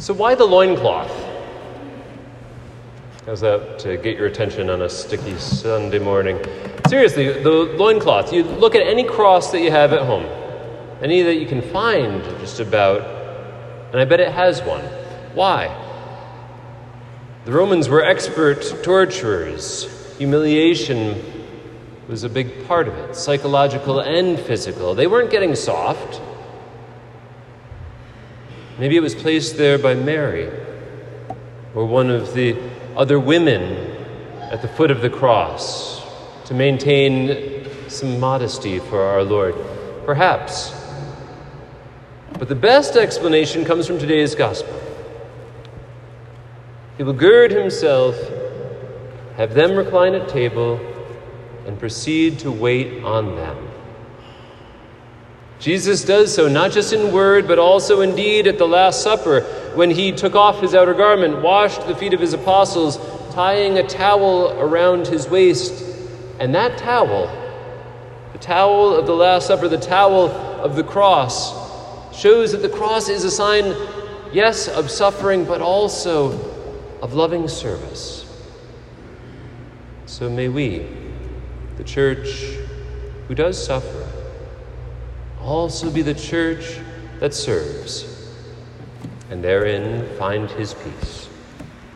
So, why the loincloth? How's that to get your attention on a sticky Sunday morning? Seriously, the loincloth. You look at any cross that you have at home, any that you can find just about, and I bet it has one. Why? The Romans were expert torturers. Humiliation was a big part of it, psychological and physical. They weren't getting soft. Maybe it was placed there by Mary or one of the other women at the foot of the cross to maintain some modesty for our Lord. Perhaps. But the best explanation comes from today's gospel. He will gird himself, have them recline at table, and proceed to wait on them. Jesus does so not just in word, but also in deed at the Last Supper, when he took off his outer garment, washed the feet of his apostles, tying a towel around his waist. And that towel, the towel of the Last Supper, the towel of the cross, shows that the cross is a sign, yes, of suffering, but also of loving service. So may we, the church who does suffer, also be the church that serves, and therein find his peace.